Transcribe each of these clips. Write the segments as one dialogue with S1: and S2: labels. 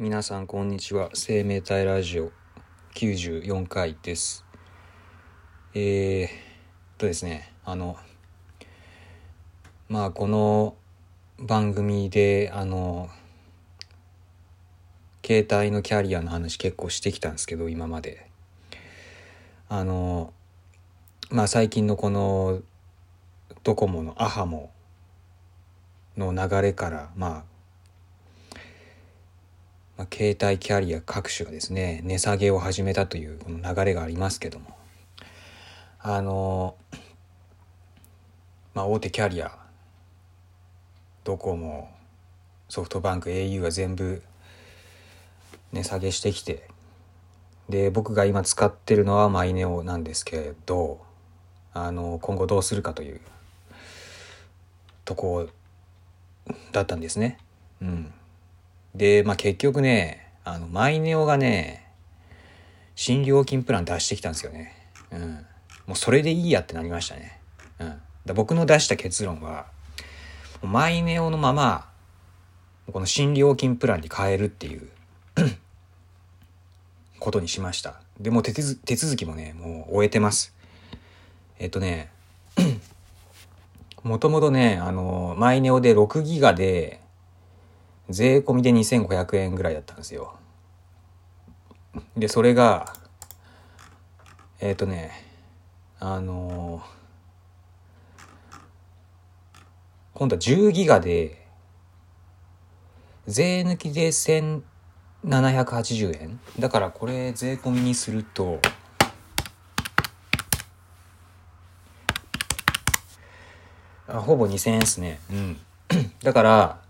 S1: 皆さんこんにちは。生命体ラジオ94回です。えー、とですね。あのまあこの番組であの携帯のキャリアの話結構してきたんですけど今まで。あのまあ最近のこのドコモのアハモの流れからまあまあ、携帯キャリア各種がですね値下げを始めたというこの流れがありますけども。あのまあ大手キャリア。ドコモ。ソフトバンク。au が全部値下げしてきて。で僕が今使ってるのはマイネオなんですけどあの今後どうするかというとこだったんですね。うん、で、まあ、結局ねあのマイネオがね新料金プラン出してきたんですよね。うん、もうそれでいいやってなりましたね。うん、だ僕の出した結論はマイネオのままこの新料金プランに変えるっていう ことにしました。でも手手続きもねもう終えてます。えっとねもともとね、あの、マイネオで6ギガで、税込みで2500円ぐらいだったんですよ。で、それが、えっ、ー、とね、あの今度は10ギガで、税抜きで1780円だからこれ税込みにすると、あほぼ2000円ですね。うん。だから、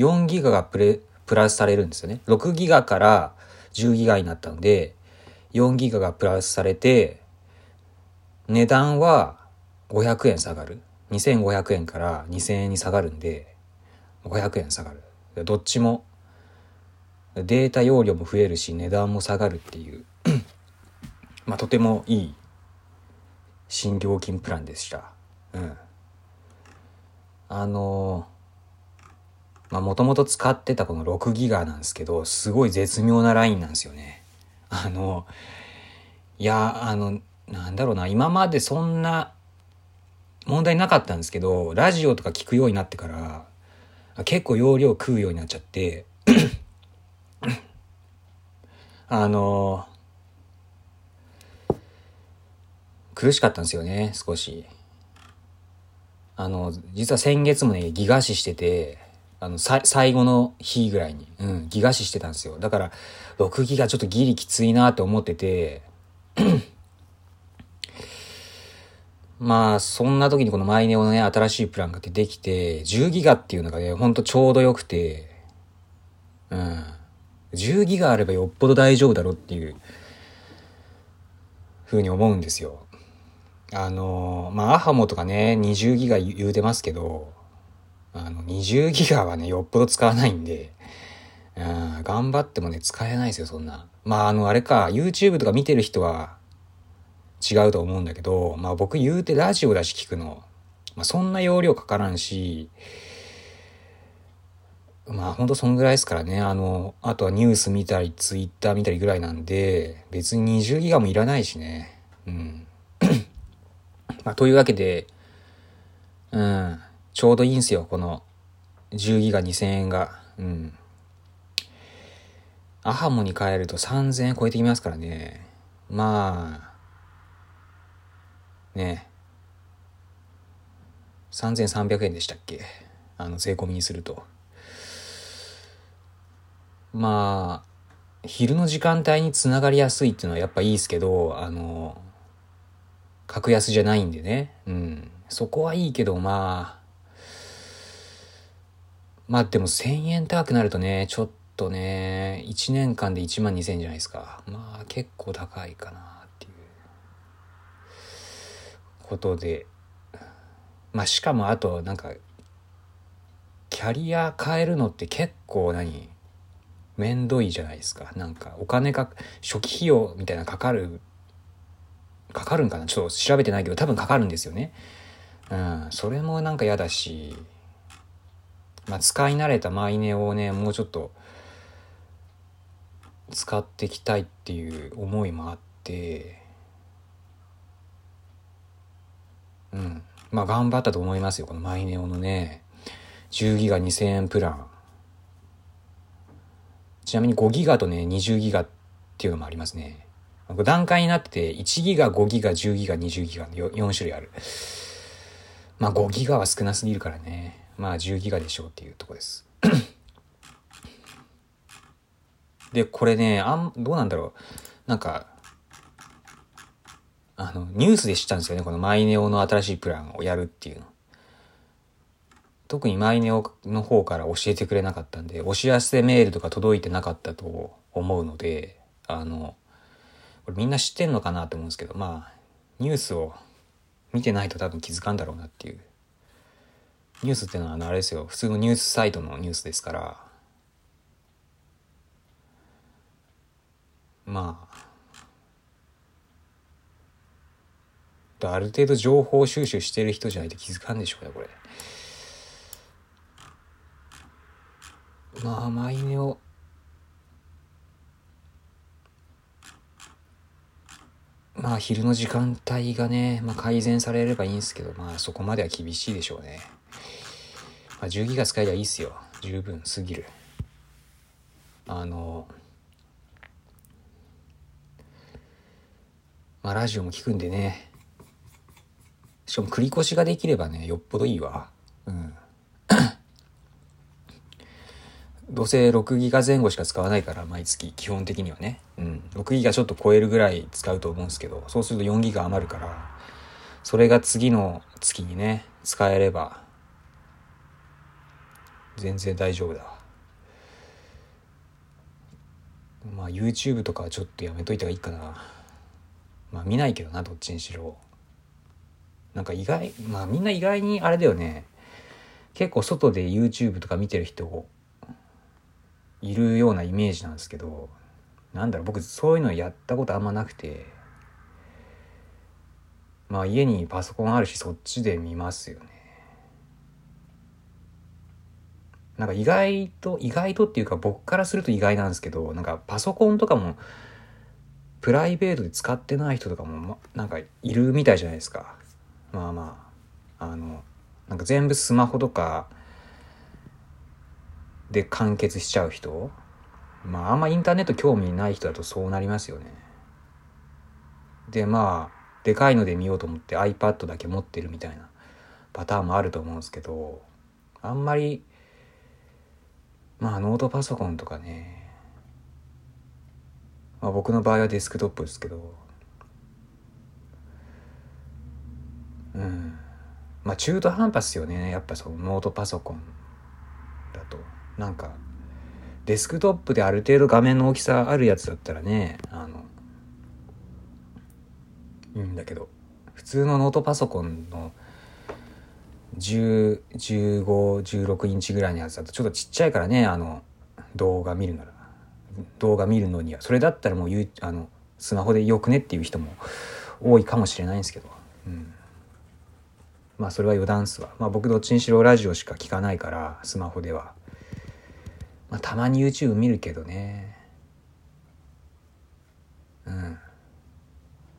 S1: 4ギガがプレ、プラスされるんですよね。6ギガから10ギガになったので、4ギガがプラスされて、値段は500円下がる。2500円から2000円に下がるんで、500円下がる。どっちも、データ容量も増えるし、値段も下がるっていう まあ、とてもいい新料金プランでした。うん。あのまあもともと使ってたこの6ギガなんですけど、すごい絶妙なラインなんですよね。あの、いや、あの、なんだろうな、今までそんな問題なかったんですけど、ラジオとか聞くようになってから、結構容量食うようになっちゃって あの、苦しかったんですよね、少し。あの、実は先月もね、ギガ死してて、あの、さ、最後の日ぐらいに、うん、ギガ死してたんですよ。だから、6ギガちょっとギリきついなって思ってて、まあ、そんな時にこのマイネオのね、新しいプランが出てきて、10ギガっていうのがね、ほんとちょうど良くて、うん。10ギガあればよっぽど大丈夫だろっていう、ふうに思うんですよ。あの、まあ、アハモとかね、20ギガ言うてますけど、あの、20ギガはね、よっぽど使わないんで、うん、頑張ってもね、使えないですよ、そんな。まあ、あの、あれか、YouTube とか見てる人は違うと思うんだけど、まあ僕言うてラジオだし聞くの、まあそんな容量かからんし、まあほんとそんぐらいですからね。あの、あとはニュース見たり、ツイッター見たりぐらいなんで、別に20ギガもいらないしね。うん。まあ、というわけで、うん、ちょうどいいんすよ、この10ギガ2000円が。うん。アハモに変えると3000円超えてきますからね。まあ、ね。3300円でしたっけ？あの、税込みにすると。まあ、昼の時間帯につながりやすいっていうのはやっぱいいですけど、あの、格安じゃないんでね。うん。そこはいいけど、まあ、まあでも1000円高くなるとね、ちょっとね、1年間で1万2000円じゃないですか。まあ結構高いかなっていうことで。まあしかもあとなんか、キャリア変えるのって結構何？めんどいじゃないですか。なんかお金か、初期費用みたいなかかるかかるんかな？ちょっと調べてないけど多分かかるんですよね。うん、それもなんか嫌だし、まあ、使い慣れたマイネをね、もうちょっと使っていきたいっていう思いもあってうん。まあ頑張ったと思いますよこのマイネオのね。10ギガ2000円プラン。ちなみに5ギガとね20ギガっていうのもありますね。段階になってて1ギガ5ギガ10ギガ20ギガの4種類ある。まあ5ギガは少なすぎるからね。まあ10ギガでしょうっていうとこですで、これね、あん、どうなんだろう。なんか、あの、ニュースで知ったんですよね。このマイネオの新しいプランをやるっていうの。特にマイネオの方から教えてくれなかったんで、お知らせメールとか届いてなかったと思うので、あの、これみんな知ってんのかなと思うんですけど、まあ、ニュースを見てないと多分気づかんだろうなっていう。ニュースっていうのはあの、あれですよ。普通のニュースサイトのニュースですから、まあ。ある程度情報収集してる人じゃないと気づかんでしょうねこれ。まあマイネオまあ昼の時間帯がね、まあ、改善されればいいんですけどまあそこまでは厳しいでしょうね、あ、10ギガ使えりゃいいっすよ十分すぎるあのまあラジオも聞くんでね。しかも繰り越しができればね、よっぽどいいわ。うん。どうせ6ギガ前後しか使わないから、毎月、基本的にはね。うん。6ギガちょっと超えるぐらい使うと思うんですけど、そうすると4ギガ余るから、それが次の月にね、使えれば、全然大丈夫だ。まあ YouTube とかはちょっとやめといた方がいいかな。まあ見ないけどなどっちにしろなんか意外まあみんな意外にあれだよね結構外で YouTube とか見てる人いるようなイメージなんですけどなんだろう僕そういうのやったことあんまなくてまあ家にパソコンあるしそっちで見ますよねなんか意外と意外とっていうか僕からすると意外なんですけどなんかパソコンとかもプライベートで使ってない人とかも、ま、なんかいるみたいじゃないですか。まあまあ、あの、なんか全部スマホとかで完結しちゃう人まああんまインターネット興味ない人だとそうなりますよね。でまあ、でかいので見ようと思って iPad だけ持ってるみたいなパターンもあると思うんですけど、あんまり、まあノートパソコンとかね、まあ、僕の場合はデスクトップですけど。うん。まあ中途半端っすよね。やっぱそのノートパソコンだと。なんかデスクトップである程度画面の大きさあるやつだったらねあのいいんだけど。普通のノートパソコンの101516インチぐらいのやつだとちょっとちっちゃいからねあの動画見るなら。動画見るのにはそれだったらもうあのスマホでよくねっていう人も多いかもしれないんですけど、うん、まあそれは余談っすわ。まあ僕どっちにしろラジオしか聞かないからスマホでは、まあ、たまに YouTube 見るけどね。うん。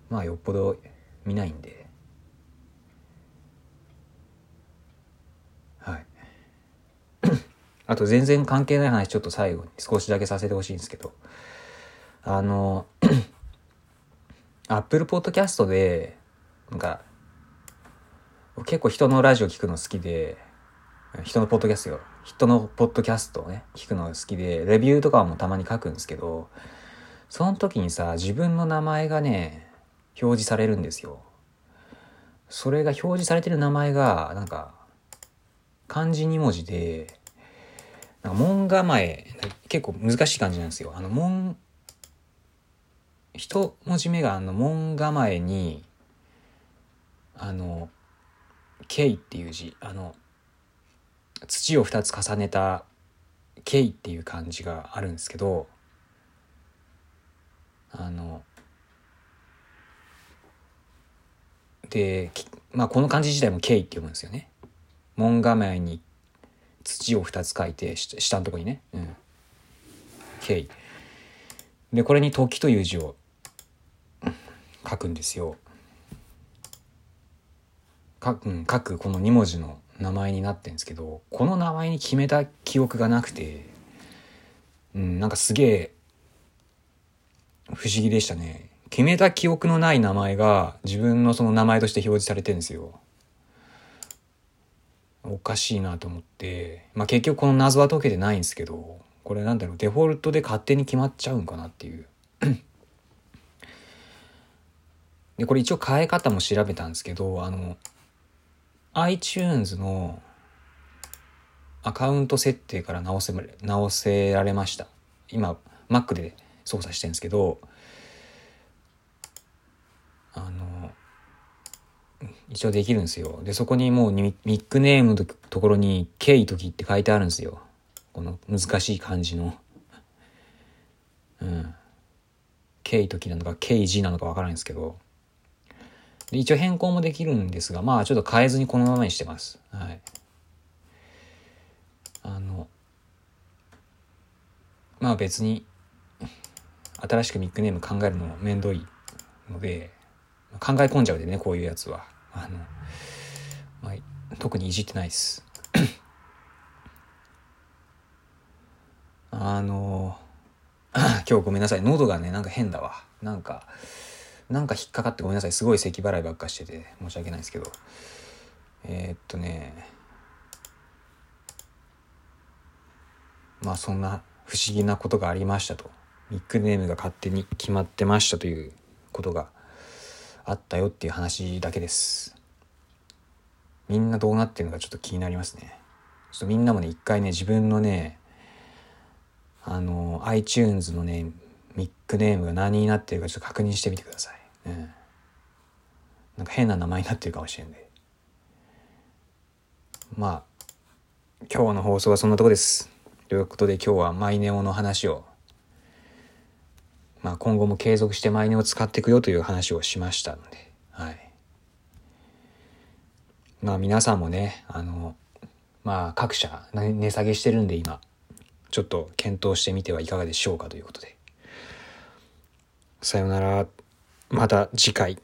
S1: まあよっぽど見ないんで。あと全然関係ない話ちょっと最後に少しだけさせてほしいんですけど、あの、Apple Podcast で、なんか、結構人のラジオ聞くの好きで、人のポッドキャストよ。人のポッドキャストをね、聞くの好きで、レビューとかもたまに書くんですけど、その時にさ、自分の名前がね、表示されるんですよ。それが表示されてる名前が、なんか、漢字2文字で、なんか門構え、結構難しい感じなんですよ。あの門、一文字目があの門構えに、あの、イっていう字、あの、土を二つ重ねたイっていう漢字があるんですけど、あの、で、まあこの漢字自体もイって読むんですよね。門構えに土を2つ書いて下のとこにね、うん、K で、これに時という字を書くんですよ。書く、書くこの2文字の名前になってんですけど、この名前に決めた記憶がなくて、うん、なんかすげえ不思議でしたね。決めた記憶のない名前が自分のその名前として表示されてるんですよ。おかしいなと思って、まあ結局この謎は解けてないんですけど、これなんだろう、デフォルトで勝手に決まっちゃうんかなっていう。で、これ一応変え方も調べたんですけど、あの、iTunes のアカウント設定から直せ、直せられました。今、Mac で操作してるんですけど、あの、一応できるんですよ。で、そこにもうミックネームのところに、ケイトキって書いてあるんですよ。この難しい漢字の。うん。ケイトキなのか、ケイジなのかわからないんですけど。で一応変更もできるんですが、まあちょっと変えずにこのままにしてます。はい。あの、まあ別に、新しくニックネーム考えるのもめんどいので、考え込んじゃうでね、こういうやつは。あの、まあ、特にいじってないです。あの、今日ごめんなさい。喉がね、なんか変だわ。なんか、なんか引っかかってごめんなさい。すごい咳払いばっかしてて申し訳ないですけど。えー、っとね、まあそんな不思議なことがありましたと。ニックネームが勝手に決まってましたということがあったよっていう話だけです。みんなどうなってるのかちょっと気になりますね。ちょっとみんなもね、一回ね、自分のね、あの、iTunes のね、ニックネームが何になってるかちょっと確認してみてください。うん。なんか変な名前になってるかもしれんで。まあ、今日の放送はそんなとこです。ということで今日はマイネオの話を、まあ今後も継続してマイネを使っていくよという話をしましたので、はい。まあ皆さんもね、あの、まあ各社値下げしてるんで今、ちょっと検討してみてはいかがでしょうかということで。さようなら。また次回。